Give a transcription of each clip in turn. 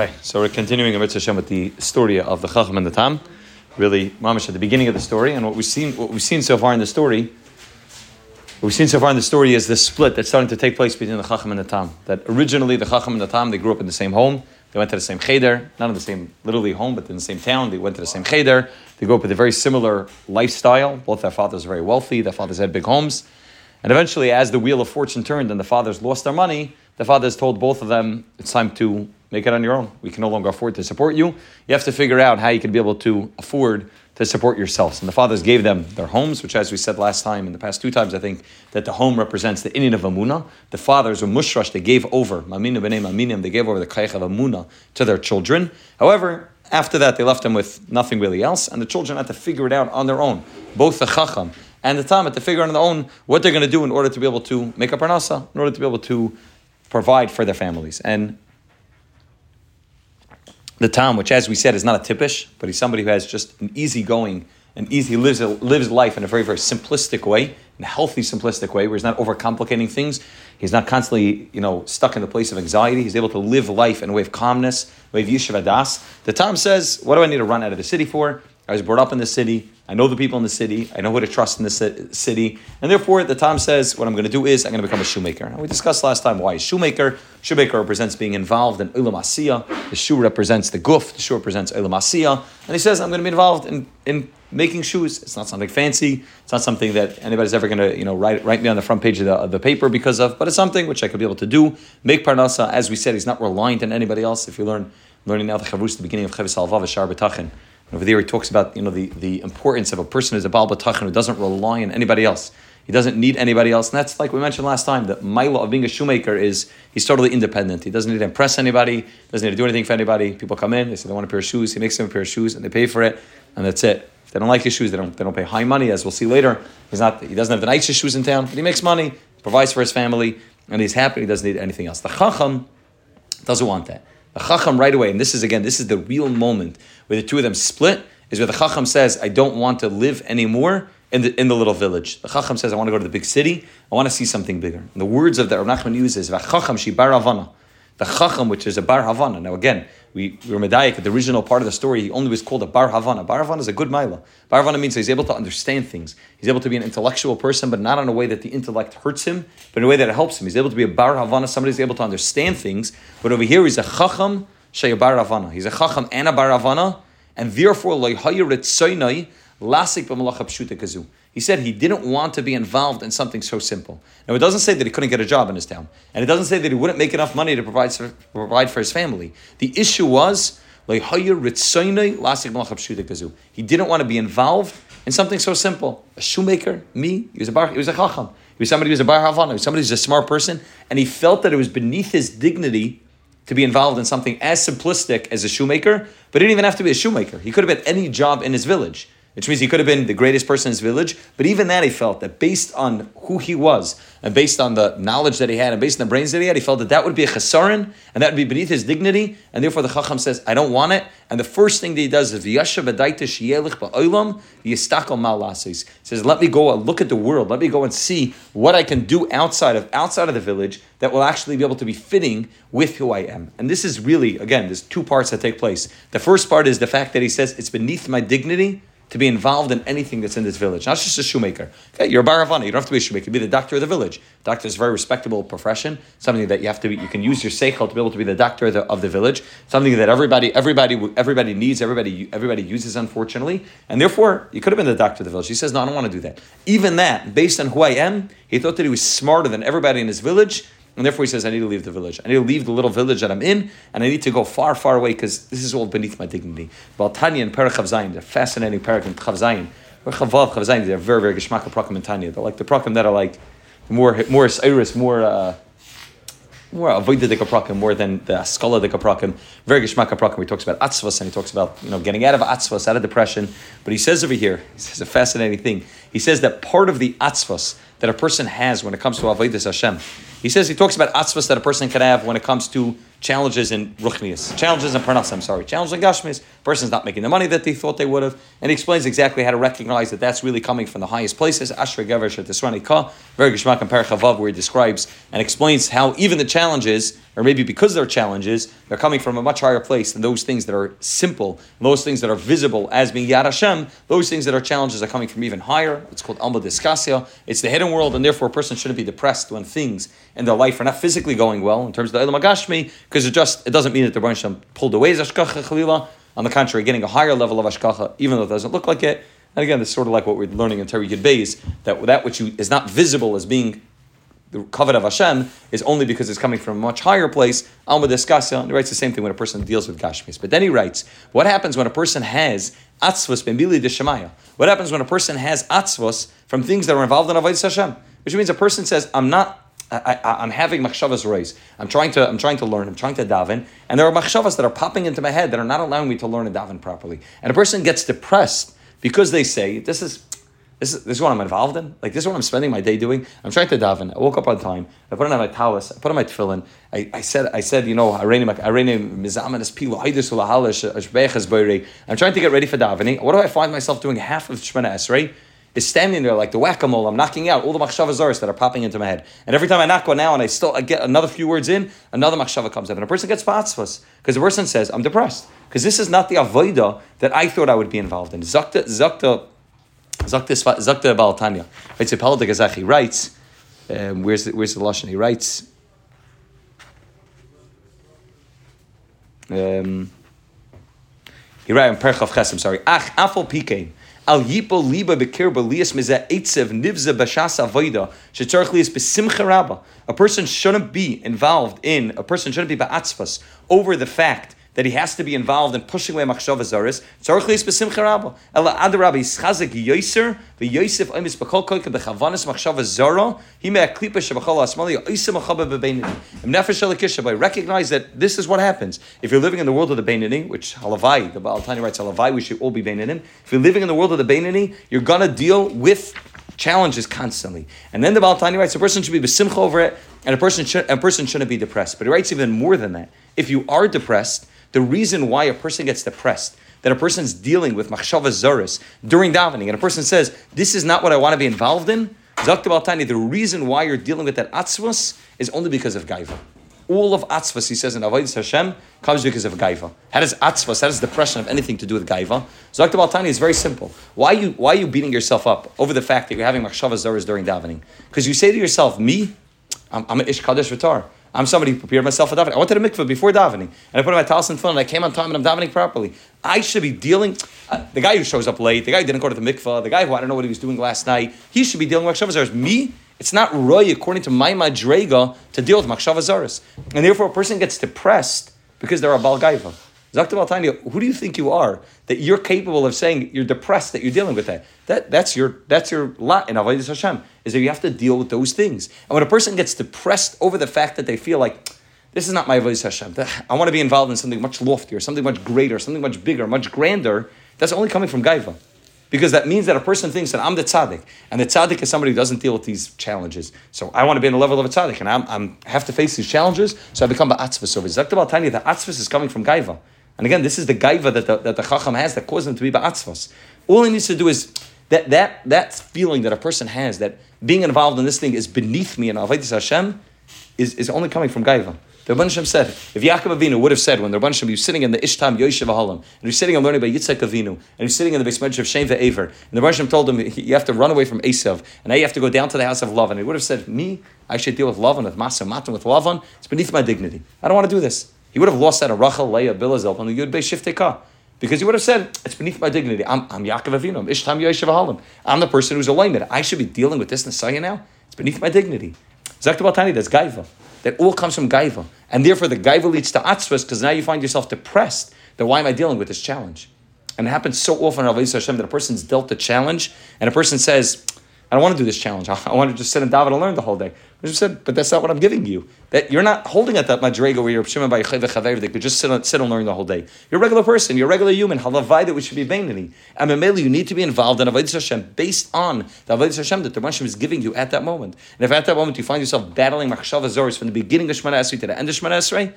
Okay, so we're continuing in Hashem with the story of the Chacham and the Tam. Really, Mamish at the beginning of the story, and what we've seen, what we've seen so far in the story, what we've seen so far in the story is the split that's starting to take place between the Chacham and the Tam. That originally the Chacham and the Tam they grew up in the same home, they went to the same cheder, not in the same literally home, but in the same town. They went to the same cheder. They grew up with a very similar lifestyle. Both their fathers were very wealthy. Their fathers had big homes, and eventually, as the wheel of fortune turned and the fathers lost their money, the fathers told both of them, "It's time to." Make it on your own. We can no longer afford to support you. You have to figure out how you can be able to afford to support yourselves. And the fathers gave them their homes, which, as we said last time, in the past two times, I think that the home represents the Indian of Amuna. The fathers were mushrash, they gave over, Mamina b'nei Maminim, they gave over the Kaich of Amuna to their children. However, after that, they left them with nothing really else, and the children had to figure it out on their own. Both the Chacham and the Tam had to figure out on their own what they're going to do in order to be able to make a parnasa, in order to be able to provide for their families. And the Tom, which as we said is not a tippish, but he's somebody who has just an easygoing and easy lives lives life in a very very simplistic way, in a healthy simplistic way, where he's not overcomplicating things. He's not constantly you know stuck in the place of anxiety. He's able to live life in a way of calmness, a way of yishuv adas. The Tom says, "What do I need to run out of the city for? I was brought up in the city. I know the people in the city. I know who to trust in the city. And therefore, the Tam says, what I'm going to do is I'm going to become a shoemaker. And we discussed last time why shoemaker. Shoemaker represents being involved in ulamasiyah. The shoe represents the guf. The shoe represents ulamasiyah, And he says, I'm going to be involved in, in making shoes. It's not something fancy. It's not something that anybody's ever going to, you know, write, write me on the front page of the, of the paper because of, but it's something which I could be able to do. Make Parnasa, as we said, he's not reliant on anybody else. If you learn, learning now the Chavus, the beginning of Chavis Halvav, Shar B'tachin, over there, he talks about you know the, the importance of a person who's a Baal B'tachan who doesn't rely on anybody else. He doesn't need anybody else. And that's like we mentioned last time, the Mila of being a shoemaker is he's totally independent. He doesn't need to impress anybody, doesn't need to do anything for anybody. People come in, they say they want a pair of shoes, he makes them a pair of shoes and they pay for it, and that's it. If they don't like his shoes, they don't, they don't pay high money, as we'll see later. He's not he doesn't have the nicest shoes in town, but he makes money, provides for his family, and he's happy, he doesn't need anything else. The Chacham doesn't want that. The Chacham right away, and this is again, this is the real moment where the two of them split is where the Chacham says, I don't want to live anymore in the, in the little village. The Chacham says, I want to go to the big city. I want to see something bigger. And the words of the Rav Nachman uses, Havana. The Chacham, which is a bar Havana. Now again, we, we were Medayik at the original part of the story, he only was called a bar Havana. Bar Havana is a good Maila. Bar Havana means he's able to understand things. He's able to be an intellectual person, but not in a way that the intellect hurts him, but in a way that it helps him. He's able to be a bar Havana, somebody who's able to understand things. But over here, he's a Chacham a bar Havana. He's a Chacham and a bar Havana and therefore lasik kazu. He said he didn't want to be involved in something so simple. Now, it doesn't say that he couldn't get a job in his town. And it doesn't say that he wouldn't make enough money to provide, provide for his family. The issue was, he didn't want to be involved in something so simple. A shoemaker, me, he was a bar, he was a chacham. He was somebody who was a bar havana, he was somebody who's a smart person, and he felt that it was beneath his dignity to be involved in something as simplistic as a shoemaker, but he didn't even have to be a shoemaker. He could have had any job in his village, which means he could have been the greatest person in his village. But even that, he felt that based on who he was and based on the knowledge that he had and based on the brains that he had, he felt that that would be a chesaron and that would be beneath his dignity. And therefore, the Chacham says, I don't want it. And the first thing that he does is v'yasha b'daita sheyelich ba'olam v'yistakel malasis. He says, let me go and look at the world. Let me go and see what I can do outside of outside of the village that will actually be able to be fitting with who I am. And this is really, again, there's two parts that take place. The first part is the fact that he says it's beneath my dignity to be involved in anything that's in this village, not just a shoemaker. Okay, you're a baravana. You don't have to be a shoemaker. You can be the doctor of the village. Doctor is a very respectable profession. Something that you have to be. You can use your seichel to be able to be the doctor of the, of the village. Something that everybody, everybody, everybody needs. Everybody, everybody uses. Unfortunately, and therefore you could have been the doctor of the village. He says, no, I don't want to do that. Even that, based on who I am, he thought that he was smarter than everybody in his village and therefore he says, I need to leave the village. I need to leave the little village that I'm in, and I need to go far, far away because this is all beneath my dignity. Baltanya and Perach Chavzayin, they're fascinating Perach and Chavzayin. Chavav, Chavzayin, they're very, very Geshmaka Prakim and Tanya. They're like the Prakim that are like more, more Iris, more, uh, more avoided the kaprakim more than the scholar the kaprakim. Very geshmak kaprakim. He talks about atzvas and he talks about you know getting out of atzvas, out of depression. But he says over here, he says a fascinating thing. He says that part of the atzvas that a person has when it comes to avodas Hashem he says he talks about atzvas that a person can have when it comes to challenges in ruchnias, challenges in parnas. I'm sorry, challenges in gashmis. Person's not making the money that they thought they would have, and he explains exactly how to recognize that that's really coming from the highest places. Ashrei Gaver Shetisrani Ka, very Geshmak and Perachavav, where he describes and explains how even the challenges or maybe because they're challenges, they're coming from a much higher place than those things that are simple, those things that are visible as being Yad Hashem, those things that are challenges are coming from even higher. It's called Alma Diskasya. It's the hidden world, and therefore a person shouldn't be depressed when things in their life are not physically going well in terms of the Elam Agashmi, because it just it doesn't mean that the Baruch pulled away Zashkacha Chalila. On the contrary, getting a higher level of Ashkacha, even though it doesn't look like it. And again, it's sort of like what we're learning in Terry Yud that that which you, is not visible as being the covet of Hashem is only because it's coming from a much higher place. Alma Diskasya, and he writes the same thing when a person deals with Gashmis. But then he writes, what happens when a person has atzvos de Shemaya? What happens when a person has atzvos from things that are involved in Avodah Hashem? Which means a person says, I'm not I, am having machshavas raise. I'm trying to I'm trying to learn. I'm trying to daven, and there are machshavas that are popping into my head that are not allowing me to learn and daven properly. And a person gets depressed because they say this is this is, this is what I'm involved in. Like this is what I'm spending my day doing. I'm trying to daven. I woke up on time. I put on my talis. I put on my tefillin. I, I said I said you know I'm trying to get ready for davening. What do I find myself doing? Half of Shemana Esrei is standing there like the whack a mole. I'm knocking out all the machshavas that are popping into my head. And every time I knock one now and I still I get another few words in, another machshava comes up. And a person gets patzvas because the person says, I'm depressed. Because this is not the avoida that I thought I would be involved in. Zakta, zakta Zakta Baal Tanya. It's a Palda Gazach. He writes, um, where's the, where's the lashon? He writes. Um, he writes in Perchav Ches. I'm sorry. Ach afol pikein. Al yipo liba bekir belias mizeh eitzev nivze b'shas avoida shetzarich lias b'simcha rabba. A person shouldn't be involved in. A person shouldn't be ba'atzvas over the fact that he has to be involved in pushing away machshava zaris. Leis besimcha rabba. Ela adarabba yischazek yoiser v'yosef oimis b'kol koik b'chavanis machshava zara. He may klipa shebachol. Im nefesh. By recognize that this is what happens if you're living in the world of the beinini, which halavai the Baal Tani writes halavai we should all be beininim. If you're living in the world of the beinini, you're gonna deal with challenges constantly. And then the Baal Tani writes a person should be besimcha over it, and a person should, a person shouldn't be depressed. But he writes even more than that. If you are depressed the reason why a person gets depressed, that a person's dealing with machshava zaris during davening, and a person says, This is not what I want to be involved in, Zakta Tani, the reason why you're dealing with that atzvus is only because of gaiva. All of atzvus, he says in Avodah Hashem, comes because of gaiva. How does atzvus, how does depression have anything to do with gaiva? Zakta Tani is very simple. Why are, you, why are you beating yourself up over the fact that you're having machshava zaris during davening? Because you say to yourself, Me, I'm, I'm an ish kadosh v'tar. I'm somebody who prepared myself for davening. I went to the mikveh before davening, and I put on my talis and and I came on time and I'm davening properly. I should be dealing. Uh, the guy who shows up late, the guy who didn't go to the mikveh, the guy who I don't know what he was doing last night, he should be dealing with machshavas Me, it's not roy according to my madrega to deal with machshavas and therefore a person gets depressed because they're a balgaiva. Zakta Tanya, who do you think you are that you're capable of saying you're depressed that you're dealing with that? That that's your that's your lot in Avodah Hashem is that you have to deal with those things. And when a person gets depressed over the fact that they feel like this is not my Avodah Hashem, I want to be involved in something much loftier, something much greater, something much bigger, much grander. That's only coming from Gaiva. Because that means that a person thinks that I'm the tzaddik, and the tzaddik is somebody who doesn't deal with these challenges. So I want to be in the level of a tzaddik, and I'm, I'm have to face these challenges, so I become the atzvus. So Zakta Tanya, the atzvus is coming from Gaiva. And again, this is the gaiva that the, that the chacham has that caused him to be ba'atzvas. All he needs to do is that, that, that feeling that a person has that being involved in this thing is beneath me and Avodah Hashem is, is only coming from gaiva. The Rabban Hashem said, if Yaakov Avinu would have said, when the Rabban Hashem, was sitting in the Ishtam Yoshev Ahalim, and he's sitting and learning by Yitzhak Avinu, and he's sitting in the basement of Shem Ve'ever, and the Rabban Hashem told him, you have to run away from Esav, and now you have to go down to the house of Lavan. And he would have said, me, I should deal with Lavan, with Masa, Matan, with Lavan. It's beneath my dignity. I don't want to do this. He would have lost that a Rachel, Leah, Bilazil on the Yud Bei Shifteka. Because he would have said, it's beneath my dignity. I'm, I'm Yaakov Avinu. I'm Ishtam Yoshev Halim. I'm the person who's a layman. I should be dealing with this Messiah now. It's beneath my dignity. Zakta Tani, that's Gaiva. That all comes from Gaiva. And therefore the Gaiva leads to Atzvas because now you find yourself depressed. Then why am I dealing with this challenge? And it happens so often in Hashem that a person's dealt a challenge and a person says, I don't want to do this challenge. I want to just sit and daven and learn the whole day. I said, but that's not what I'm giving you. That you're not holding at that madrega where you're shimon by chaver that could just sit, on, sit and learn the whole day. You're a regular person. You're a regular human. Halavai that we should be beinani. And Mameli, you need to be involved in avodah Hashem based on the avodah Hashem that the Hashem is giving you at that moment. And if at that moment you find yourself battling machshava zoris from the beginning of Shemana Esrei to the end of Shemana Esrei,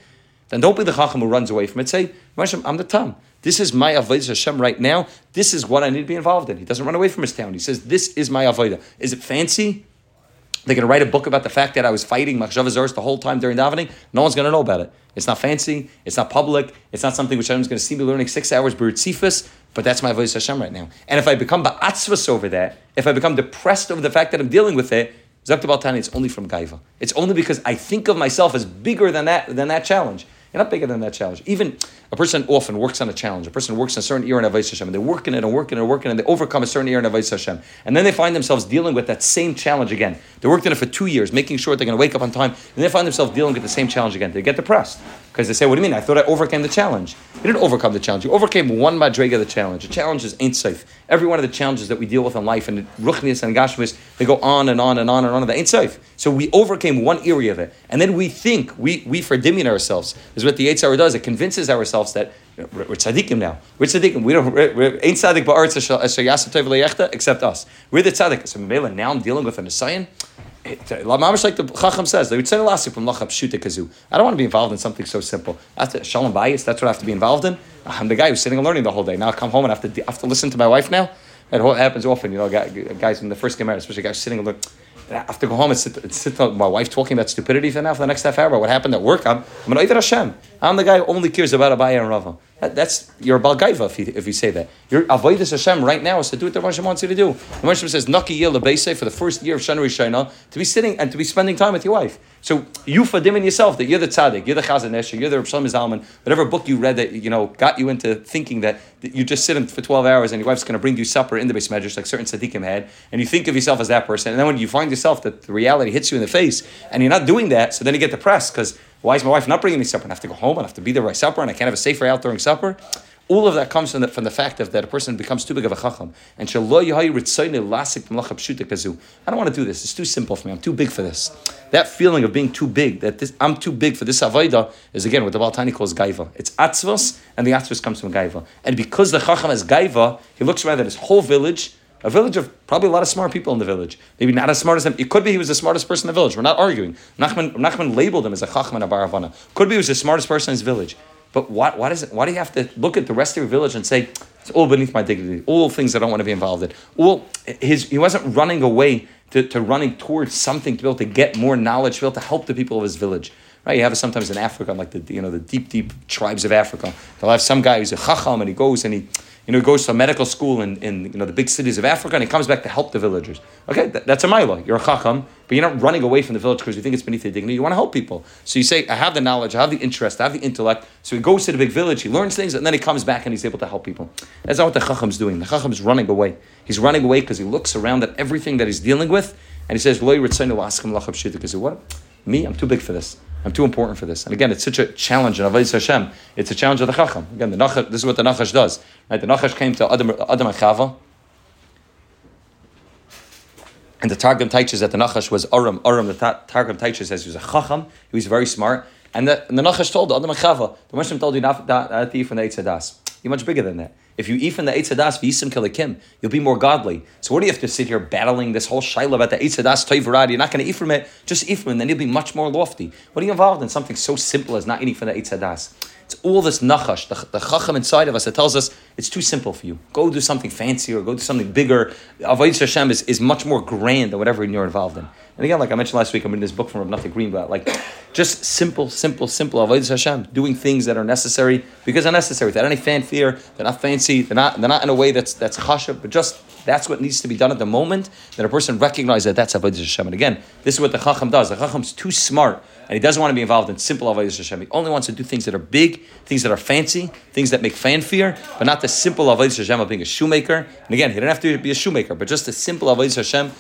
then don't be the chacham who runs away from it. Say, I'm the tam. This is my avodah Hashem right now. This is what I need to be involved in. He doesn't run away from his town. He says, "This is my avodah." Is it fancy? They're going to write a book about the fact that I was fighting Machshavah the whole time during davening. No one's going to know about it. It's not fancy. It's not public. It's not something which everyone's going to see me learning six hours B'ritzifus, but that's my voice Hashem right now. And if I become ba'atzvus over that, if I become depressed over the fact that I'm dealing with it, Zakta Tani, it's only from Gaiva. It's only because I think of myself as bigger than that, than that challenge. You're not bigger than that challenge. Even a person often works on a challenge. A person works in a certain era in Avais Hashem, and they're working it and working it and working it, and they overcome a certain era in Avais Hashem. And then they find themselves dealing with that same challenge again. They worked in it for two years, making sure they're going to wake up on time, and they find themselves dealing with the same challenge again. They get depressed. Because they say, what do you mean? I thought I overcame the challenge. You didn't overcome the challenge. You overcame one madrega of the challenge. The challenge is ain't safe. Every one of the challenges that we deal with in life, and ruchnias and gashmis, they go on and on and on and on, and they ain't safe. So we overcame one area of it. And then we think, we, we fordimian ourselves. What the Eitzar does. It convinces ourselves that we're, tzaddikim now. We're tzaddikim. We don't, we're, we're, ain't tzaddik ba'aretz except us. We're the tzaddik. So now I'm dealing with an Asayan. Uh, Mamash like the Chacham says, they would send a lasik from Lachab Shuta Kazu. I don't want to be involved in something so simple. Shalom Bayis, that's what I have to be involved in. I'm the guy who's sitting and learning the whole day. Now I come home and I have to, I have to listen to my wife now. That happens often, you know, guys in the first married, especially guys sitting and look. I have to go home and sit, sit my wife talking about stupidity for now for the next half hour what happened at work. I'm, I'm an Hashem. I'm the guy who only cares about Abaya and Rava. That, that's you're a balgaiva if you, if you say that. Your avoidus Hashem right now is to do what the Hashem wants you to do. The Hashem says Naki Yil for the first year of Shanri Shaina to be sitting and to be spending time with your wife. So you fadim in yourself that you're the tzaddik, you're the chazanesha, you're the Rav Zalman, whatever book you read that you know got you into thinking that, that you just sit in for twelve hours and your wife's going to bring you supper in the base measures like certain tzaddikim had, and you think of yourself as that person, and then when you find yourself that the reality hits you in the face and you're not doing that, so then you get depressed because why is my wife not bringing me supper? I have to go home and I have to be there by supper and I can't have a safer out during supper. All of that comes from the, from the fact of that a person becomes too big of a chacham. And I don't want to do this. It's too simple for me. I'm too big for this. That feeling of being too big, that this, I'm too big for this avodah, is again what the Baltani calls gaiva. It's atzvos, and the atzvos comes from gaiva. And because the chacham has gaiva, he looks around at his whole village a village of probably a lot of smart people in the village. Maybe not as smart as him. It could be he was the smartest person in the village. We're not arguing. Nachman, Nachman labeled him as a chachman of baravana. Could be he was the smartest person in his village. But why, why, does it, why do you have to look at the rest of your village and say, it's all beneath my dignity, all things I don't want to be involved in? All, his, he wasn't running away to, to running towards something to be able to get more knowledge, to be able to help the people of his village. Right? You have it sometimes in Africa, like the you know the deep, deep tribes of Africa. They'll have some guy who's a chacham and he goes and he you know, goes to a medical school in, in you know, the big cities of Africa and he comes back to help the villagers. Okay, that, that's a mila. You're a chacham, but you're not running away from the village because you think it's beneath your dignity. You want to help people. So you say, I have the knowledge, I have the interest, I have the intellect. So he goes to the big village, he learns things, and then he comes back and he's able to help people. That's not what the chacham's doing. The chacham is running away. He's running away because he looks around at everything that he's dealing with and he says, Lo because What? Me, I'm too big for this. I'm too important for this. And again, it's such a challenge in Avodah Hashem. It's a challenge of the Chacham. Again, the Nachash, this is what the Nachash does. Right? The Nachash came to Adam, Adam and Chava, and the Targum teaches that the Nachash was Aram. Aram, the Targum teaches says he was a Chacham, he was very smart. And the, and the Nachash told Adam and Chava, the Muslim told you not to eat from the Eitzadas. You're much bigger than that. If you eat from the Eitzadas v'yisim you'll be more godly. So what do you have to sit here battling this whole shaila about the Eitzadas toivarad? You're not going to eat from it. Just eat from it, and then you'll be much more lofty. What are you involved in? Something so simple as not eating from the Eitzadas. It's all this nachash, the, the chacham inside of us that tells us it's too simple for you. Go do something fancier, go do something bigger. Avodah Hashem is, is much more grand than whatever you're involved in. And again, like I mentioned last week, I'm reading this book from Nothing Green about like just simple, simple, simple avodah Hashem, doing things that are necessary because they're necessary. Without any fanfare, they're not fancy. They're not. They're not in a way that's that's chashav, but just that's what needs to be done at the moment. That a person recognizes that that's avodah Hashem. And again, this is what the chacham does. The chacham's too smart, and he doesn't want to be involved in simple avodah Hashem. He only wants to do things that are big, things that are fancy, things that make fanfare, but not the simple avodah Hashem of being a shoemaker. And again, he didn't have to be a shoemaker, but just a simple avodah Hashem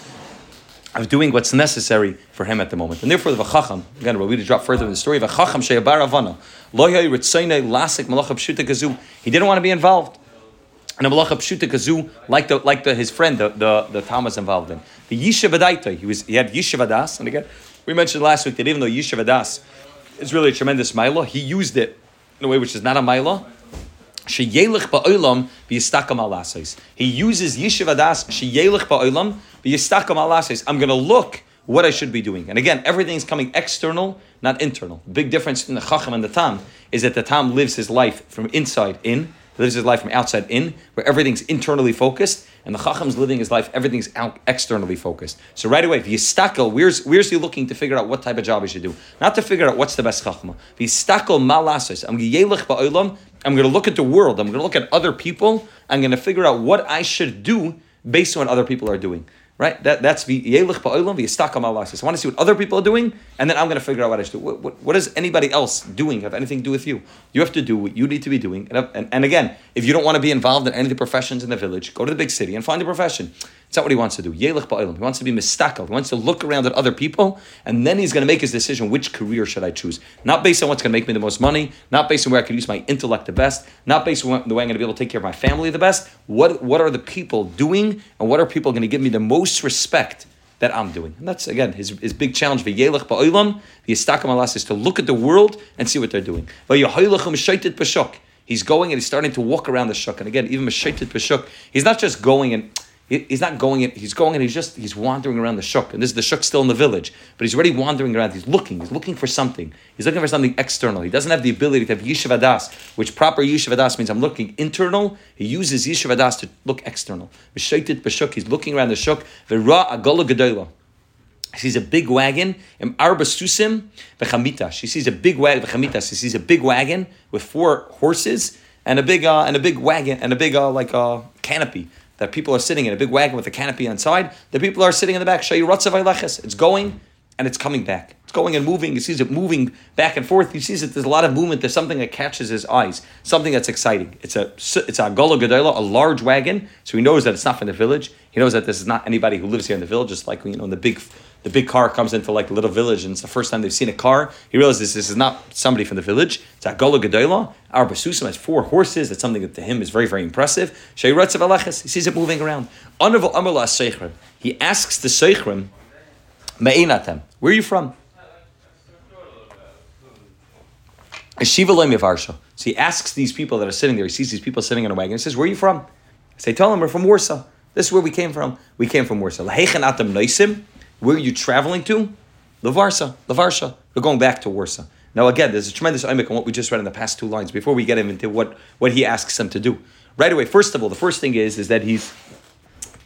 of doing what's necessary for him at the moment. And therefore, the Vachacham, again, we'll drop further in the story, Vachacham Sheyabar Avana, Loyay Ritzaine Lasik Malacha Pshuta Kazu. He didn't want to be involved. And a Malacha Pshuta Kazu, like, the, like the, his friend, the, the, the Thomas involved in. The Yishivadaita, he, was, he had Yishivadas, and again, we mentioned last week that even though Yishivadas is really a tremendous Maila, he used it in a way which is not a alasais. He uses yishiv adas sheyelich ba'olam b'yistakam alasais. I'm going to look what I should be doing. And again, everything's coming external, not internal. Big difference in the chacham and the tam is that the tam lives his life from inside in, lives his life from outside in, where everything's internally focused, and the Chacham's living his life, everything's out externally focused. So right away, V'yistakel, where's, where's he looking to figure out what type of job he should do? Not to figure out what's the best Chachma. V'yistakel malasos. I'm ba'olam. I'm going to look at the world. I'm going to look at other people. I'm going to figure out what I should do based on what other people are doing. Right? That, that's v'yelich ba'olam v'yistakam alasis. I want to see what other people are doing, and then I'm going to figure out what I should do. What, what, anybody else doing have anything to do with you? You have to do what you need to be doing. And, and, and again, if you don't want to be involved in any of the professions in the village, go to the big city and find a profession. It's not what he wants to do. Yelich ba'olam. He wants to be mistakel. He wants to look around at other people, and then he's going to make his decision which career should I choose. Not based on what's going to make me the most money, not based on where I can use my intellect the best, not based on the way I'm going to be able to take care of my family the best. What, what are the people doing, and what are people going to give me the most respect? that I'm doing. And that's again his, his big challenge. for V'yelech ba'olam, v'yistakam alas is to look at the world and see what they're doing. He's going and he's starting to walk around the shuk. And again, even Meshaitit Bashuk, he's not just going and He's not going in, he's going and he's just, he's wandering around the shuk. And this is the shuk still in the village. But he's already wandering around. He's looking, he's looking for something. He's looking for something external. He doesn't have the ability to have yishuv adas, which proper yishuv adas means I'm looking internal. He uses yishuv adas to look external. B'shaitit b'shuk, he's looking around the shuk. V'ra agola gedola. He sees a big wagon, in arba susim v'chamita. She sees a big wagon, v'chamita. She sees a big wagon with four horses and a big, uh, and a big wagon, and a big, uh, like, uh, canopy that people are sitting in a big wagon with a canopy inside. The people are sitting in the back. It's going and it's coming back. It's going and moving. He sees it moving back and forth. He sees that there's a lot of movement. There's something that catches his eyes. Something that's exciting. It's a it's a golo gadela, a large wagon. So he knows that it's not from the village. He knows that this is not anybody who lives here in the village. Just like you know, in the big the big car comes into like a little village and it's the first time they've seen a car. He realizes this is not somebody from the village. It's Agola Gedola. Our Basusim has four horses. That's something that to him is very, very impressive. He sees it moving around. He asks the Seichrim, Me'inatem, where are you from? So he asks these people that are sitting there, he sees these people sitting in a wagon, he says, Where are you from? Say, Tell him we're from Warsaw. This is where we came from. We came from Warsaw. Where are you traveling to? Lavarsa, Lavarsha. We're going back to Warsaw. Now again, there's a tremendous imik on what we just read in the past two lines before we get into what, what he asks them to do. Right away, first of all, the first thing is, is that he's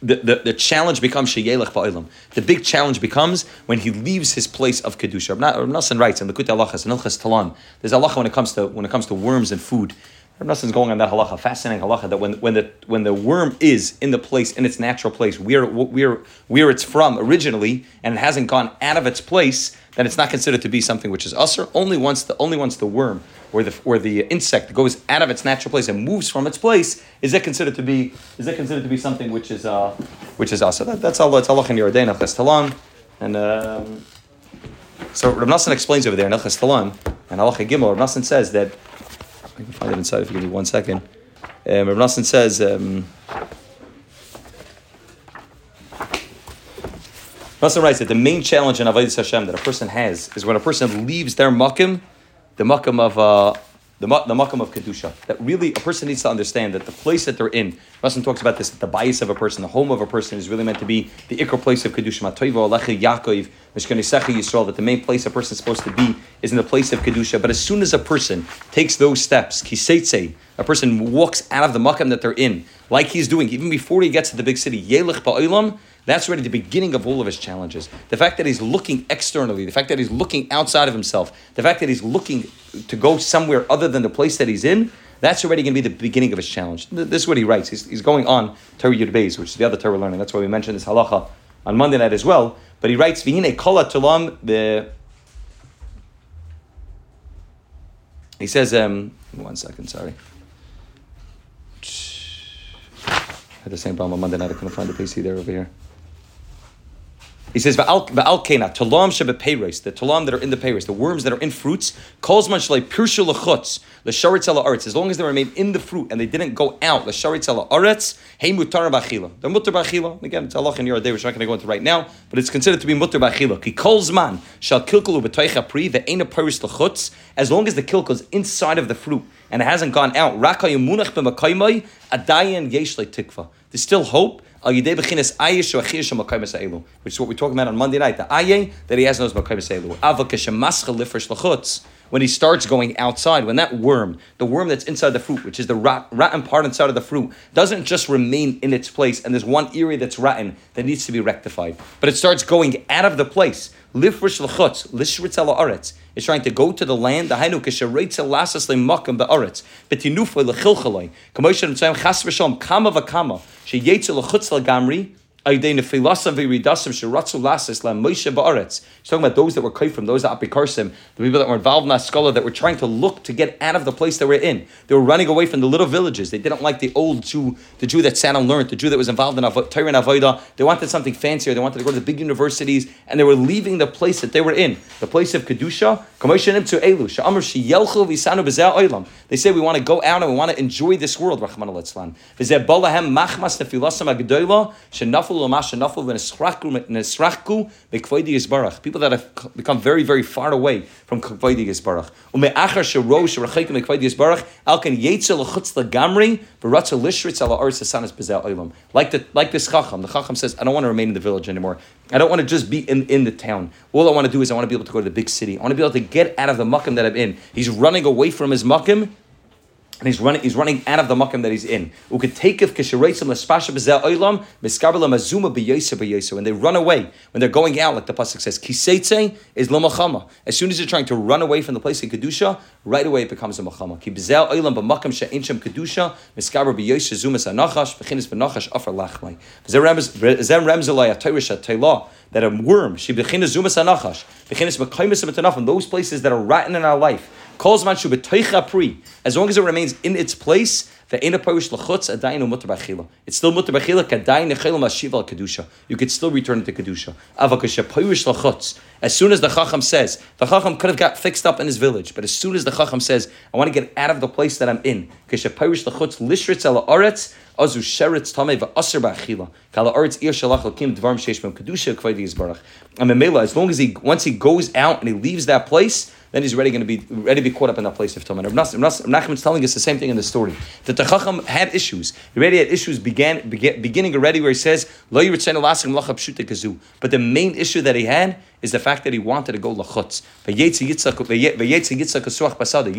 the, the, the challenge becomes sheyelech ba'ilam. The big challenge becomes when he leaves his place of kedusha. Rav writes in the Kut Halachas in Ilchas Talan. There's halacha when it comes to when it comes to worms and food. Rav is going on that halacha, fascinating halacha, that when, when, the, when the worm is in the place, in its natural place, where, where, where it's from originally, and it hasn't gone out of its place, then it's not considered to be something which is usher. Only once the, only once the worm or the, or the insect goes out of its natural place and moves from its place, is it considered to be, is it considered to be something which is, uh, which is usher. That, that's all, that's halacha in Yerodei, Nachas Talan. And, um, so Rav Nassan explains over there in Elchas Talan, and Halacha Gimel, Rav Nassan says that I can find it inside if you give me one second. Um, Rav Nassan says. Um, Nassan writes that the main challenge in Avodah Hashem that a person has is when a person leaves their makim, the makim of uh, the, the makam of kedusha. That really a person needs to understand that the place that they're in. Rasan talks about this. The bias of a person, the home of a person, is really meant to be the ikr place of kedusha. Matoiva alecha Yaakov mishkanisecha Yisrael. That the main place a person is supposed to be is in the place of kedusha. But as soon as a person takes those steps, kiseitze, a person walks out of the makam that they're in, like he's doing, even before he gets to the big city, yelech ba'olam. That's already the beginning of all of his challenges. The fact that he's looking externally, the fact that he's looking outside of himself, the fact that he's looking to go somewhere other than the place that he's in, that's already going to be the beginning of his challenge. This is what he writes. He's, he's going on Torah Yud Beis, which is the other Torah learning. That's why we mentioned this halacha on Monday night as well. But he writes, Vihine kola tulam the. He says, um, one second, sorry. I had the same problem on Monday night. I couldn't find the PC there over here. He says, Va'al kena, talam shebe peiros, the talam that are in the peiros, the worms that are in fruits, calls much like pirshu lechutz, l'sharitz aretz, as long as they remain in the fruit and they didn't go out, l'sharitz aretz, hey mutar b'achila. They're mutar b'achila. Again, it's Allah in your day, which I'm not going to go into right now, but it's considered to be mutar b'achila. Ki calls man, shall kilkulu b'toicha pri, aina peiros lechutz, as long as the kilkul is inside of the fruit and it hasn't gone out, raka yumunach b'makaymai, adayan yesh tikva. There's still hope which is what we're talking about on Monday night. The aye that he has knows lifresh when he starts going outside, when that worm, the worm that's inside the fruit, which is the rat, rotten part inside of the fruit, doesn't just remain in its place and there's one area that's rotten that needs to be rectified, but it starts going out of the place. Lifrish l'chutz, lishritz aretz, is trying to go to the land, the hainu kishareitz lasas lemakam be'aretz, betinufa l'chilchaloi, kamoishan tzayim chas v'shom, kama v'kama, sheyetzel l'chutz He's talking about those that were from those that apikarsim, the people that were involved in that scholar that were trying to look to get out of the place they were in. They were running away from the little villages. They didn't like the old Jew, the Jew that sat and learned, the Jew that was involved in Torah and Avodah. They wanted something fancier. They wanted to go to the big universities, and they were leaving the place that they were in, the place of kedusha. They say we want to go out and we want to enjoy this world. People that have become very, very far away from olam. Like the like this chacham, the chacham says, I don't want to remain in the village anymore. I don't want to just be in, in the town. All I want to do is I want to be able to go to the big city. I want to be able to get out of the muckim that I'm in. He's running away from his muckim and he's running, he's running out of the makkam that he's in. When they run away, when they're going out, like the pasuk says, kiseitze is lamachama. As soon as you're trying to run away from the place in kedusha, right away it becomes a machama. Ki bezel oilam b'makam she'enchem kedusha miskaber b'yoyse zumas anachash v'chinis b'nachash afer lachmai. Zem remzelay atayrish ataylah that a worm she bechinas zumas anachash bechinas b'kaimis b'tanafim those places that are rotten in our life Calls man pri. As long as it remains in its place, the ena parish lachutz adayin mutter b'achila. It's still mutter b'achila kadayin nechila mashiva al kedusha. You could still return it to kedusha. Avakasha parish lachutz. As soon as the chacham says, the chacham could have got fixed up in his village, but as soon as the chacham says, I want to get out of the place that I'm in, kasha parish lachutz lishritz ala aretz azu sheretz tamei va'aser b'achila. Kala aretz ir shalach lakim dvarim sheish kedusha kvaydi yizbarach. And as long as he once he goes out and he leaves that place then he's ready going to be ready to be caught up in that place of Tumah. Nachman is telling us the same thing in the story that the Chacham had issues. He already had issues began, began beginning already where he says Lo But the main issue that he had is the fact that he wanted to go lachutz.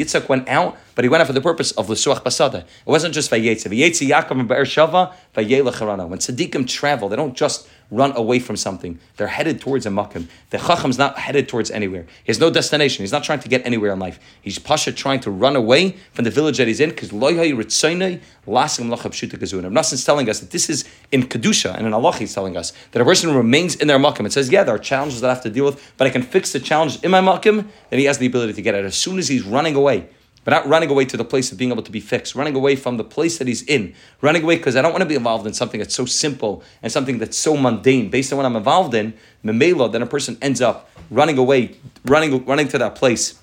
Yitzchak went out, but he went out for the purpose of l'suach basada. It wasn't just vayetzi. Vayetzi Yaakov and Be'er Shava, When tzaddikim travel, they don't just run away from something. They're headed towards a makim. The chacham's not headed towards anywhere. He has no destination. He's not trying to get anywhere in life. He's pasha trying to run away from the village that he's in because loyhay ritzaynei lasim lachab shuta gazun. Rabnasin's telling us that this is in kedusha and in Allah he's telling us that a person remains in their makim. It says, yeah, there are challenges that I have to deal with, but I can fix the challenge in my makim. Then he has the ability to get it as soon as he's running away but not running away to the place of being able to be fixed, running away from the place that he's in, running away because I don't want to be involved in something that's so simple and something that's so mundane. Based on what I'm involved in, memela, then a person ends up running away, running, running to that place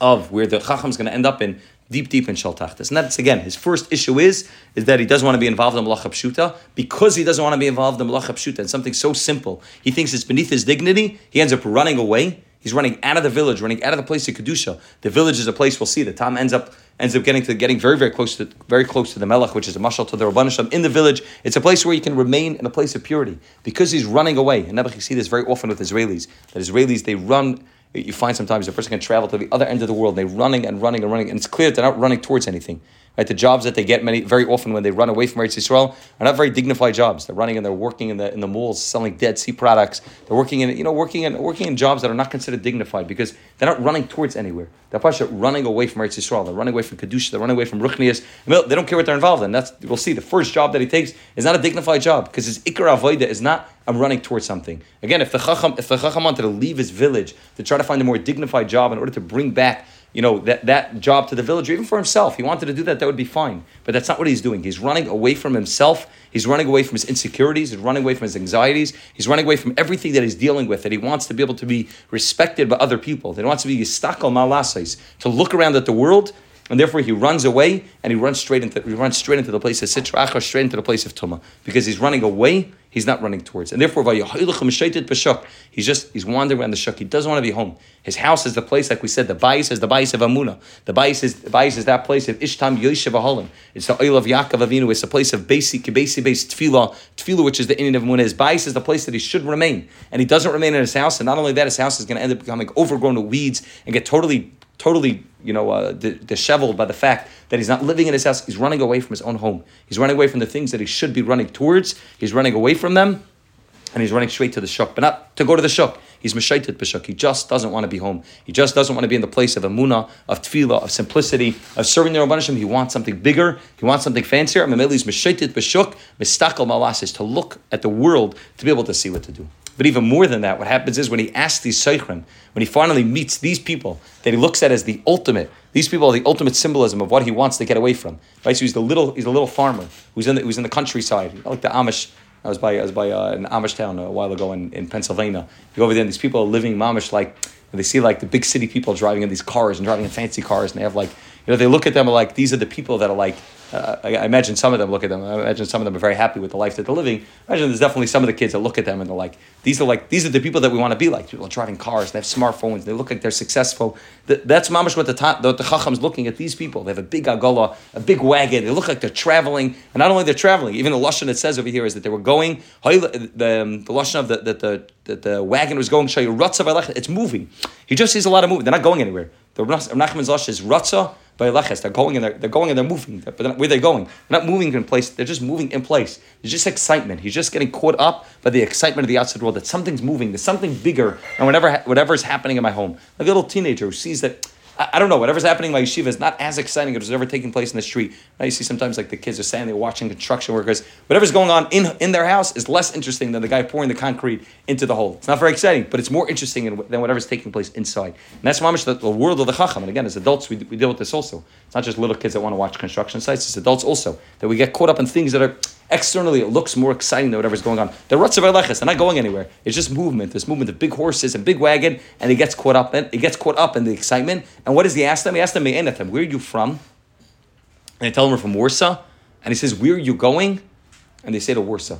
of where the chacham is going to end up in, deep, deep in Shaltachtas. And that's again, his first issue is, is that he doesn't want to be involved in Malacha Pshuta. Because he doesn't want to be involved in Malacha Pshuta and something so simple, he thinks it's beneath his dignity, he ends up running away He's running out of the village, running out of the place of kedusha. The village is a place we'll see that Tom ends up ends up getting to getting very very close to very close to the melech, which is a mashal to the rabbanisham in the village. It's a place where you can remain in a place of purity because he's running away. And Nebuchadnezzar see this very often with Israelis. That Israelis they run. You find sometimes a person can travel to the other end of the world. They're running and running and running, and it's clear they're not running towards anything. Right? The jobs that they get many very often when they run away from Eretz Yisrael are not very dignified jobs. They're running and they're working in the in the malls selling Dead Sea products. They're working in you know working in working in jobs that are not considered dignified because they're not running towards anywhere. They're Pasha running away from Eretz Yisrael. They're running away from Kedusha. They're running away from Ruchnias. They don't care what they're involved in. That's we'll see. The first job that he takes is not a dignified job because his ikar avoida is not I'm running towards something. Again, if the chacham if the chacham wanted to leave his village to try to find a more dignified job in order to bring back you know, that, that job to the village, or even for himself. He wanted to do that, that would be fine. But that's not what he's doing. He's running away from himself. He's running away from his insecurities. He's running away from his anxieties. He's running away from everything that he's dealing with, that he wants to be able to be respected by other people. That he wants to be yistakal malasais, to look around at the world and therefore he runs away and he runs straight into he runs straight into the place of Sitra straight into the place of Tuma. Because he's running away, he's not running towards. And therefore he's just he's wandering around the shuk. He doesn't want to be home. His house is the place, like we said, the bais is the bais of Amuna. The bais is the bais is that place of Ishtam Yoshev Ahalim. It's the oil of Yaakov Avinu. It's the place of basic basic based tefillah, tefillah, which is the Indian of Amuna. His bais is the place that he should remain. And he doesn't remain in his house. And not only that, his house is going to end up becoming overgrown with weeds and get totally totally, you know, uh, disheveled by the fact that he's not living in his house. He's running away from his own home. He's running away from the things that he should be running towards. He's running away from them, and he's running straight to the shuk, but not to go to the shuk. He's meshaitet b'shuk. He just doesn't want to be home. He just doesn't want to be in the place of amuna, of tefillah, of simplicity, of serving the Rabbanishim. He wants something bigger. He wants something fancier. And he's meshaitet b'shuk, mistakel malas is to look at the world to be able to see what to do. But even more than that, what happens is when he asks these seichrim, when he finally meets these people that he looks at as the ultimate, these people are the ultimate symbolism of what he wants to get away from. Right? So he's the little, he's a little farmer who's in the, who's in the countryside, like the Amish I was by I was by uh, an Amish town a while ago in, in Pennsylvania. You go over there, and these people are living Amish like they see like the big city people driving in these cars and driving in fancy cars, and they have like you know they look at them like these are the people that are like uh, I, I, imagine some of them look at them. I imagine some of them are very happy with the life that they're living. I imagine there's definitely some of the kids that look at them and they're like, these are like these are the people that we want to be like. People are driving cars, they have smartphones, they look like they're successful. that's mamish what the the, the chacham's looking at these people. They have a big agala, a big wagon. They look like they're traveling, and not only they're traveling. Even the lashon it says over here is that they were going. The um, the lashon of the that the, the, the wagon was going. It's moving. He just sees a lot of movement. They're not going anywhere. The Nachman's lashon is ratza they're going and they're, they're going and they're moving. But where they're going, they're not moving in place. They're just moving in place. It's just excitement. He's just getting caught up by the excitement of the outside world that something's moving. There's something bigger, and whatever whatever's happening in my home, like a little teenager who sees that I, don't know, whatever's happening in my yeshiva is not as exciting as whatever taking place in the street. Now you see sometimes like the kids are standing there watching construction workers. Whatever's going on in, in their house is less interesting than the guy pouring the concrete into the hole. It's not very exciting, but it's more interesting than whatever's taking place inside. And that's mamish the, the world of the chacham. And again, as adults, we, we deal with this also. It's not just little kids that want to watch construction sites, it's adults also. That we get caught up in things that are Externally, it looks more exciting than whatever's going on. The ruts of Aleches, they're not going anywhere. It's just movement. This movement of big horses and big wagon, and he gets caught up in it gets caught up in the excitement. And what does he ask them? He asks them, Where are you from? And they tell him we're from Warsaw. And he says, Where are you going? And they say to Warsaw.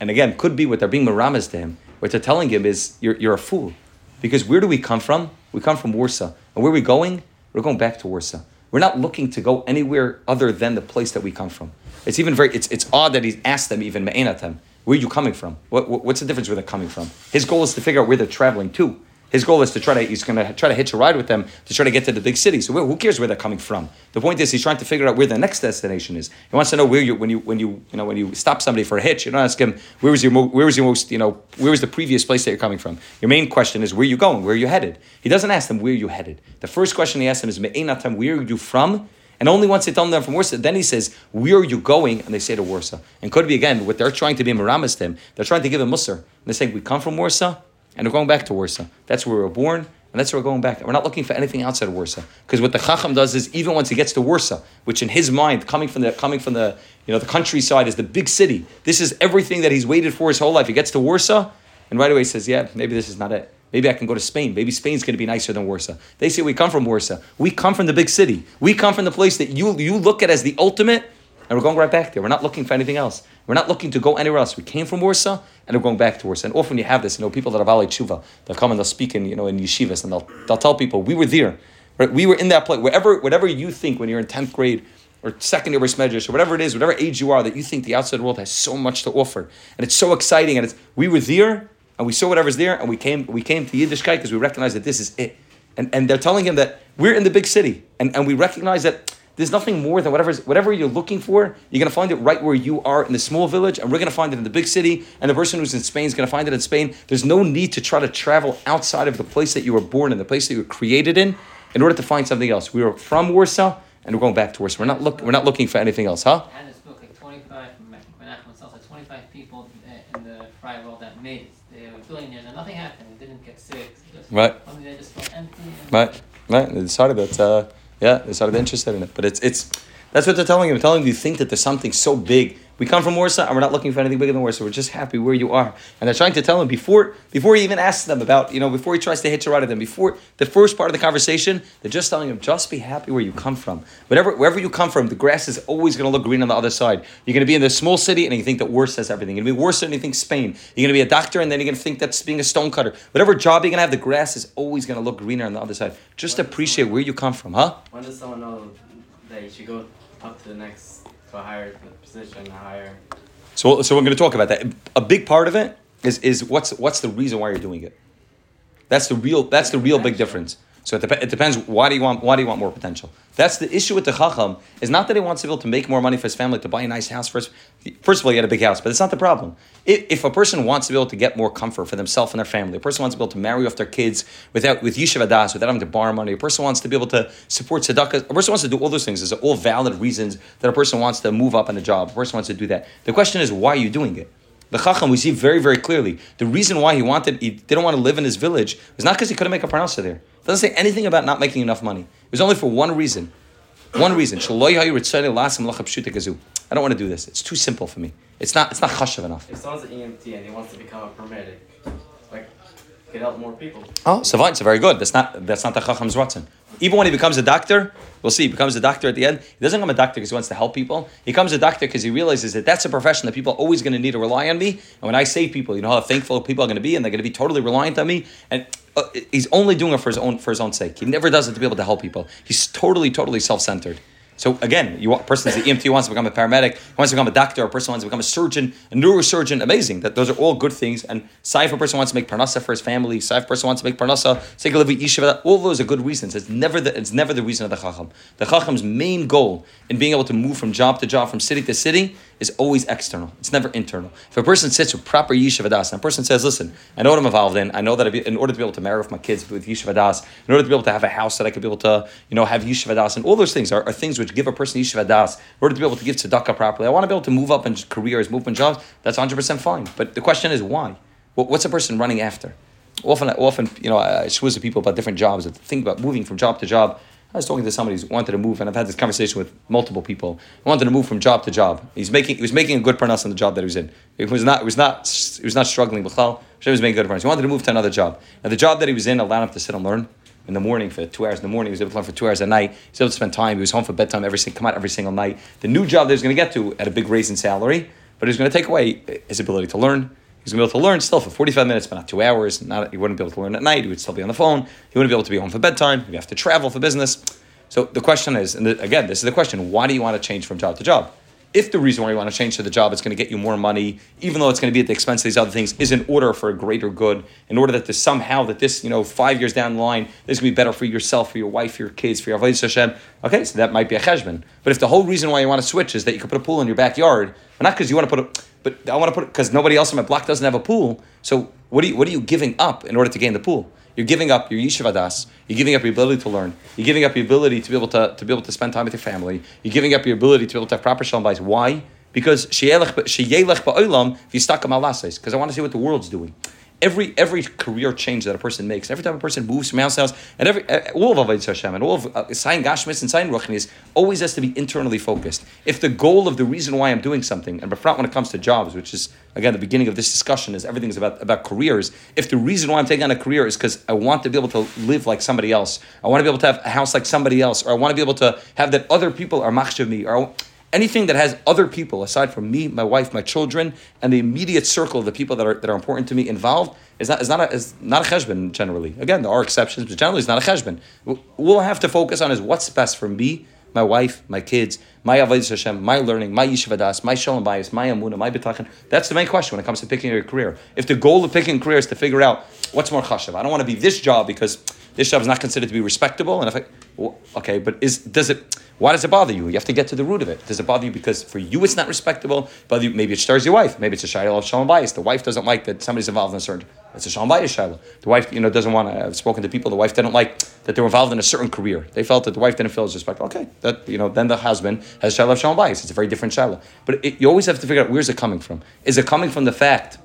And again, could be what they're being maramas to him. What they're telling him is, you're, you're a fool. Because where do we come from? We come from Warsaw. And where are we going? We're going back to Warsaw. We're not looking to go anywhere other than the place that we come from. It's even very, it's, it's odd that he's asked them even, me'enatem, where are you coming from? What, what, what's the difference where they're coming from? His goal is to figure out where they're traveling to. His goal is to try to, he's going to try to hitch a ride with them to try to get to the big city. So who cares where they're coming from? The point is he's trying to figure out where the next destination is. He wants to know where you, when you, when you, you know, when you stop somebody for a hitch, you don't ask him, where was your, where was your most, you know, where was the previous place that you're coming from? Your main question is, where are you going? Where are you headed? He doesn't ask them, where are you headed? The first question he asks them is, where are you from? And only once they tell them from Warsaw, then he says, Where are you going? And they say to Warsaw. And could be again, what they're trying to be Miramis to him, they're trying to give him Musar. And they're saying, We come from Warsaw and we're going back to Warsaw. That's where we were born, and that's where we're going back. We're not looking for anything outside of Warsaw. Because what the Chacham does is even once he gets to Warsaw, which in his mind, coming from the coming from the you know the countryside is the big city. This is everything that he's waited for his whole life. He gets to Warsaw, and right away he says, Yeah, maybe this is not it. Maybe I can go to Spain. Maybe Spain's going to be nicer than Warsaw. They say we come from Warsaw. We come from the big city. We come from the place that you, you look at as the ultimate, and we're going right back there. We're not looking for anything else. We're not looking to go anywhere else. We came from Warsaw, and we're going back to Warsaw. And often you have this, you know, people that are Valley Tshuva, they'll come and they'll speak in, you know, in yeshivas, and they'll, they'll tell people, we were there. Right? We were in that place. Wherever, whatever you think when you're in 10th grade, or second year Medrash, or whatever it is, whatever age you are, that you think the outside world has so much to offer, and it's so exciting, and it's we were there, and we saw whatever's there, and we came we came to Yiddishkeit because we recognize that this is it. And, and they're telling him that we're in the big city, and, and we recognize that there's nothing more than whatever's, whatever you're looking for, you're going to find it right where you are in the small village, and we're going to find it in the big city, and the person who's in Spain is going to find it in Spain. There's no need to try to travel outside of the place that you were born in, the place that you were created in, in order to find something else. We were from Warsaw, and we're going back to Warsaw. We're not, look, we're not looking for anything else, huh? And it's book, like 25, 25 people uh, in the prior world that made it nothing happened. It didn't get sick. Just, right. I mean, they just felt empty. right. Right. They decided that. Uh, yeah, they started interested in it. But it's it's that's what they're telling you. They're telling you, you think that there's something so big we come from Warsaw and we're not looking for anything bigger than Warsaw. We're just happy where you are. And they're trying to tell him before before he even asks them about, you know, before he tries to hitch a ride at them, before the first part of the conversation, they're just telling him, just be happy where you come from. Whatever wherever you come from, the grass is always gonna look green on the other side. You're gonna be in this small city and you think that Warsaw has everything. You're gonna be Warsaw and you think Spain. You're gonna be a doctor and then you're gonna think that's being a stone cutter. Whatever job you're gonna have, the grass is always gonna look greener on the other side. Just appreciate where you come from, huh? When does someone know that you should go up to the next a higher position, a higher so, so we're going to talk about that. A big part of it is, is what's, what's the reason why you're doing it. That's the real, that's the real big difference. So it, dep- it depends. Why do you want? Why do you want more potential? That's the issue with the chacham. Is not that he wants to be able to make more money for his family to buy a nice house for first. First of all, he had a big house, but it's not the problem. If, if a person wants to be able to get more comfort for themselves and their family, a person wants to be able to marry off their kids without with yeshiva das, without having to borrow money, a person wants to be able to support tzedakah, a person wants to do all those things. These are all valid reasons that a person wants to move up in a job. A person wants to do that. The question is, why are you doing it? The Chacham, we see very, very clearly, the reason why he wanted, he didn't want to live in his village was not because he couldn't make a parnasa there. It doesn't say anything about not making enough money. It was only for one reason. One reason. I don't want to do this. It's too simple for me. It's not, it's not chashav enough. If someone's an EMT and he wants to become a paramedic, like, could help more people. Oh, so fine, so very good. That's not that's not the Chacham's Ratzon. Even when he becomes a doctor, we'll see, he becomes a doctor at the end. He doesn't become a doctor because he wants to help people. He becomes a doctor because he realizes that that's a profession that people are always going to need to rely on me. And when I save people, you know how thankful people are going to be, and they're going to be totally reliant on me. And uh, he's only doing it for his own for his own sake. He never does it to be able to help people. He's totally, totally self-centered. So again, you want, a person is the EMT wants to become a paramedic, wants to become a doctor, a person wants to become a surgeon, a neurosurgeon. Amazing. That those are all good things. And Saif, a person wants to make parnasa for his family. Saif, a person wants to make parnasa. Take a live yeshiva. All those are good reasons. It's never the it's never the reason of the chacham. The chacham's main goal in being able to move from job to job, from city to city, is always external. It's never internal. If a person sits with proper yeshiva and a person says, "Listen, I know what I'm involved in. I know that I in order to be able to marry off my kids with yeshiva in order to be able to have a house that I could be able to, you know, have yeshiva and all those things are, are things which give a person yeshiva. In order to be able to give tzedakah properly, I want to be able to move up in careers, move in jobs. That's 100 percent fine. But the question is, why? What's a person running after? Often, often, you know, I schwooze with people about different jobs. Think about moving from job to job. I was talking to somebody who wanted to move, and I've had this conversation with multiple people. He wanted to move from job to job. He's making, he was making a good parnas on the job that he was in. It was not, it was not, it was not struggling. B'chal, he was making good parnas. He wanted to move to another job. Now the job that he was in allowed him to sit and learn in the morning for two hours in the morning. He was able to learn for two hours at night. He was able to spend time. He was home for bedtime every single come out every single night. The new job that he was going to get to at a big raise in salary, but he was going to take away his ability to learn. He's going to be able to learn still for 45 minutes, but not two hours. Not, he wouldn't be able to learn at night. He would still be on the phone. He wouldn't be able to be home for bedtime. He'd have to travel for business. So the question is, and the, again, this is the question: Why do you want to change from job to job? If the reason why you want to change to the job is going to get you more money, even though it's going to be at the expense of these other things, is in order for a greater good, in order that this somehow that this, you know, five years down the line, this will be better for yourself, for your wife, for your kids, for your Hashem. Okay, so that might be a cheshbon. But if the whole reason why you want to switch is that you could put a pool in your backyard, not because you want to put a, but I want to put it because nobody else in my block doesn't have a pool. So what are you what are you giving up in order to gain the pool? You're giving up your yeshiva das. You're giving up your ability to learn. You're giving up your ability to be able to, to be able to spend time with your family. You're giving up your ability to be able to have proper shalom bayis. Why? Because sheyelech ba'olam v'yistakam alases. Because I want to see what the world's doing. Every every career change that a person makes, every time a person moves from house to house, and every uh, all of Avodah Hashem and all of uh, Gashmis and Sayin Ruchnis always has to be internally focused. If the goal of the reason why I'm doing something, and befrat when it comes to jobs, which is again the beginning of this discussion, is everything's about about careers. If the reason why I'm taking on a career is because I want to be able to live like somebody else, I want to be able to have a house like somebody else, or I want to be able to have that other people are machshav me, or anything that has other people aside from me, my wife, my children, and the immediate circle of the people that are, that are important to me involved is not, is not, a, is not a cheshbon generally. Again, there are exceptions, but generally it's not a cheshbon. We'll have to focus on is what's best for me, my wife, my kids, my avodah Hashem, my learning, my yeshiva das, my shalom bayis, my amuna, my bitachon. That's the main question when it comes to picking a career. If the goal of picking a career is to figure out what's more chashav, I don't want to be this job because this job is not considered to be respectable, and if I, well, okay, but is does it? Why does it bother you? You have to get to the root of it. Does it bother you because for you it's not respectable? But maybe it stirs your wife. Maybe it's a shiloh of shalom bayis. The wife doesn't like that somebody's involved in a certain. It's a shalom bayis shiloh. The wife, you know, doesn't want to. I've spoken to people. The wife didn't like that they were involved in a certain career. They felt that the wife didn't feel as respectful. Okay, that you know, then the husband has shiloh of shalom bayis. It's a very different shiloh. But it, you always have to figure out where's it coming from. Is it coming from the fact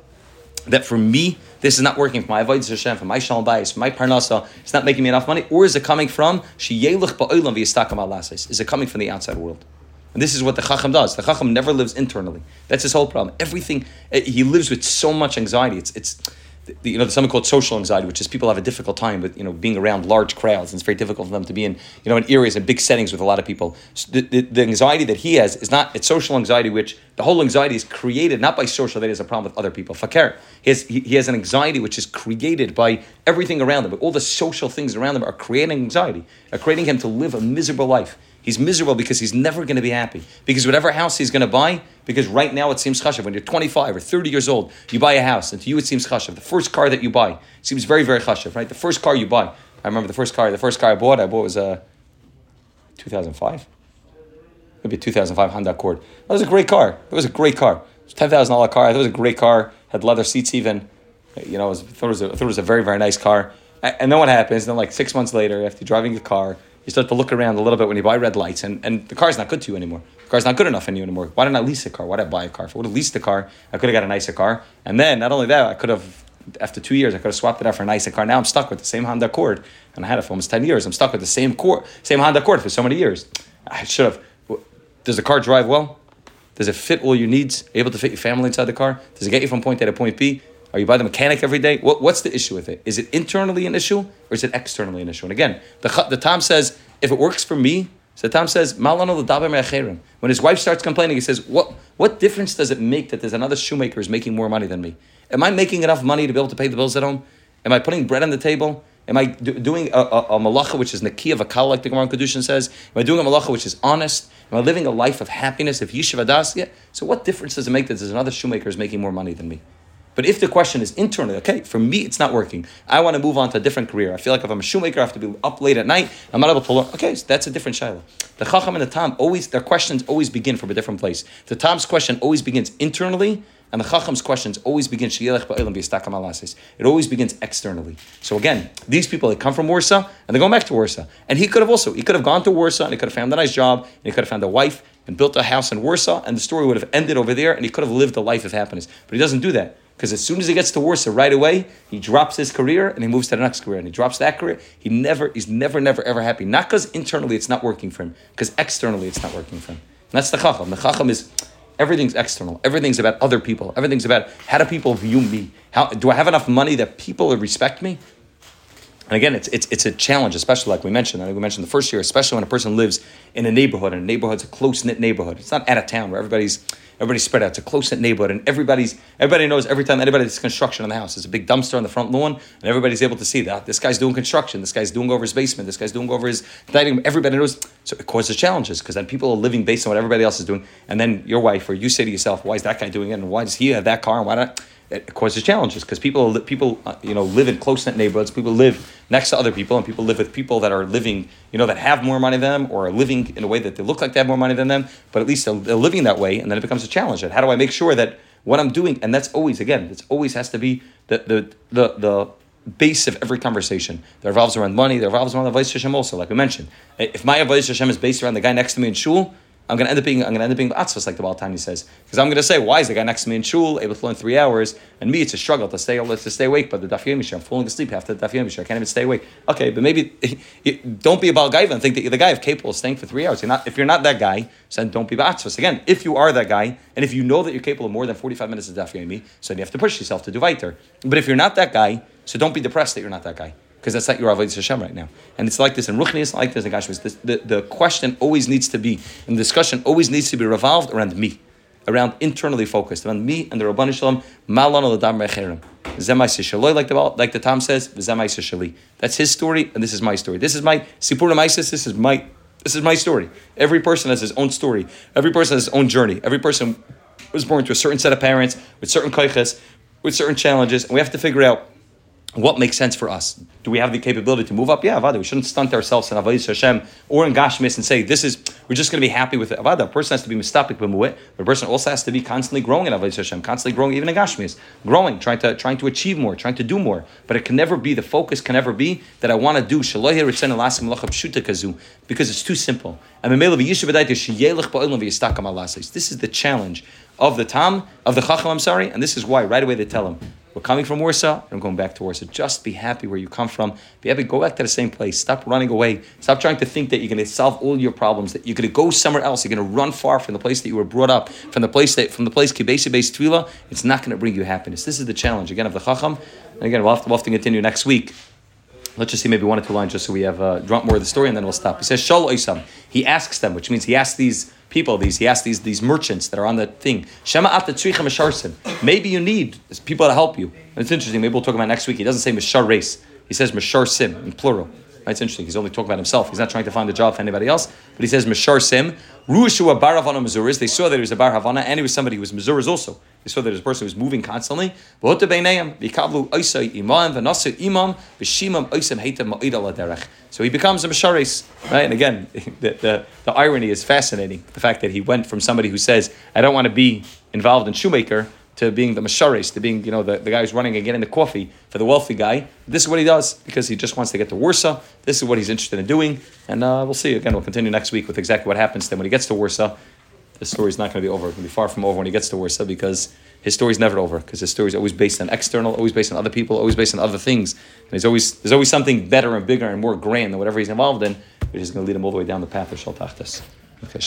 that for me this is not working for my avodah Hashem, for my shalom bayis, for my parnasa. It's not making me enough money, or is it coming from ba'olam? Is it coming from the outside world? And this is what the chacham does. The chacham never lives internally. That's his whole problem. Everything eh, he lives with so much anxiety. It's it's you know, there's something called social anxiety, which is people have a difficult time with, you know, being around large crowds. And it's very difficult for them to be in, you know, in areas and big settings with a lot of people. So the, the, the, anxiety that he has is not, it's social anxiety, which the whole anxiety is created not by social, that he has a problem with other people. Fakir. He has, he, he has an anxiety which is created by everything around him. But all the social things around him are creating anxiety, are creating him to live a miserable life. He's miserable because he's never going to be happy. Because whatever house he's going to buy, because right now it seems chashav. When you're 25 or 30 years old, you buy a house, and to you it seems chashav. The first car that you buy seems very, very chashav, right? The first car you buy. I remember the first car. The first car I bought, I bought was a 2005, maybe a 2005 Honda Accord. That was a great car. It was a great car. It was a ten thousand dollar car. I thought it was a great car. Had leather seats even. You know, I thought thought it was a very very nice car. And then what happens? Then like six months later, after driving the car, you start to look around a little bit when you buy red lights, and, and the car's not good to you anymore. The car's not good enough for you anymore. Why didn't I lease a car? Why did I buy a car? If I would have leased the car, I could have got a nicer car. And then not only that, I could have after two years, I could have swapped it out for a nicer car. Now I'm stuck with the same Honda Accord, and I had it for almost ten years. I'm stuck with the same core, same Honda Accord for so many years. I should have. Does the car drive well? Does it fit all your needs? Able to fit your family inside the car? Does it get you from point A to point B? Are you by the mechanic every day? What, what's the issue with it? Is it internally an issue or is it externally an issue? And again, the, the Tom says, if it works for me, so the Tom says, when his wife starts complaining, he says, what, what difference does it make that there's another shoemaker who's making more money than me? Am I making enough money to be able to pay the bills at home? Am I putting bread on the table? Am I do, doing a, a, a malacha which is nakiya vakal, like the Gemara in Kedushin says? Am I doing a malacha which is honest? Am I living a life of happiness, If yishuv adas? Yeah. So what difference does it make that there's another shoemaker who's making more money than me? But if the question is internally, okay, for me it's not working. I want to move on to a different career. I feel like if I'm a shoemaker, I have to be up late at night. I'm not able to learn. Okay, so that's a different shiloh. The chacham and the tam always their questions always begin from a different place. The tam's question always begins internally, and the chacham's questions always begin. It always begins externally. So again, these people they come from Warsaw and they're going back to Warsaw. And he could have also he could have gone to Warsaw and he could have found a nice job and he could have found a wife and built a house in Warsaw and the story would have ended over there and he could have lived a life of happiness. But he doesn't do that. Because as soon as he gets to Warsaw, right away, he drops his career and he moves to the next career. And he drops that career. He never, he's never, never, ever happy. Not because internally it's not working for him, because externally it's not working for him. And that's the chacham. The chacham is everything's external. Everything's about other people. Everything's about how do people view me? How do I have enough money that people respect me? And again, it's, it's, it's a challenge, especially like we mentioned. I think we mentioned the first year, especially when a person lives in a neighborhood, and a neighborhood's a close knit neighborhood. It's not out of town where everybody's everybody's spread out. It's a close knit neighborhood, and everybody's everybody knows every time anybody does construction on the house. There's a big dumpster on the front lawn, and everybody's able to see that this guy's doing construction. This guy's doing over his basement. This guy's doing over his dining room. Everybody knows. So it causes challenges because then people are living based on what everybody else is doing, and then your wife or you say to yourself, "Why is that guy doing it? And why does he have that car? And why not?" It causes challenges because people people uh, you know live in close knit neighborhoods. People live next to other people, and people live with people that are living you know that have more money than them or are living in a way that they look like they have more money than them. But at least they're, they're living that way, and then it becomes a challenge. And how do I make sure that what I'm doing, and that's always again, it's always has to be the the the the base of every conversation that revolves around money, that revolves around the Avodah Hashem also, like we mentioned. If my Avodah Hashem is based around the guy next to me in shul, I'm gonna end up being I'm gonna end up being atzvos like the Baal Tanya says. Because I'm gonna say why is the guy next to me in shul able to learn three hours and me it's a struggle to stay to stay awake but the daf yomi I'm falling asleep after the daf yomi I can't even stay awake. Okay but maybe don't be a Baal Gaiva and think that you're the guy of capable of staying for three hours. You're not if you're not that guy then don't be atzvos again if you are that guy and if you know that you're capable of more than 45 minutes of daf yomi so then you have to push yourself to do weiter but if you're not that guy so don't be depressed that you're not that guy because that's not your avodah Hashem right now. And it's like this in Ruchni, it's like this in Gashmis. The, the, question always needs to be, and the discussion always needs to be revolved around me, around internally focused, around me and the Rabban Shalom, Malon al-Adam Recherim. Zemai like the, like the Tom says, Zemai. That's his story, and this is my story. This is my Sipur Maisis, this is my this is my story. Every person has his own story. Every person has his own journey. Every person was born to a certain set of parents, with certain koiches, with certain challenges, and we have to figure out what makes sense for us? Do we have the capability to move up? Yeah, Avada. We shouldn't stunt ourselves in Avodah Hashem or in Gashmis and say this is we're just going to be happy with it. Avada. A person has to be mistapik b'mu'it, but a person also has to be constantly growing in Avodah Hashem, constantly growing even in Gashmis, growing, trying to trying to achieve more, trying to do more. But it can never be the focus. Can never be that I want to do because it's too simple. This is the challenge of the Tam of the Chacham. I'm sorry, and this is why right away they tell him. We're coming from Warsaw, I'm going back to Warsaw. Just be happy where you come from. Be happy, go back to the same place. Stop running away. Stop trying to think that you're going to solve all your problems, that you're going to go somewhere else. You're going to run far from the place that you were brought up, from the place that from the place Kibesi based Tvila. It's not going to bring you happiness. This is the challenge again of the Chacham. And again, we'll have to, we'll have to continue next week. Let's just see maybe one or two lines just so we have uh, drop more of the story and then we'll stop. He says, Shal. He asks them, which means he asks these people, these he asks these these merchants that are on the thing. Shema Maybe you need people to help you. And it's interesting. Maybe we'll talk about next week. He doesn't say mishar race. He says mishar sim in plural. It's interesting. He's only talking about himself. He's not trying to find a job for anybody else. But he says, Mishar Sim, Ruashu Bar Havana Mazuris. They saw that he was a Bar Havana and he was somebody who was Mazuris also. They saw that his person was moving constantly. So he becomes a Misharis. Right? And again, the, the, the irony is fascinating. The fact that he went from somebody who says, I don't want to be involved in shoemaker to being the masharis, to being, you know, the, the guy who's running and getting the coffee for the wealthy guy. This is what he does because he just wants to get to Warsaw. This is what he's interested in doing. And uh, we'll see. Again, we'll continue next week with exactly what happens Then when he gets to Warsaw. The story's not going to be over. It's going to be far from over when he gets to Warsaw because his story's never over because his story's always based on external, always based on other people, always based on other things. And there's always, there's always something better and bigger and more grand than whatever he's involved in, which is going to lead him all the way down the path of Shaltachtas. Okay,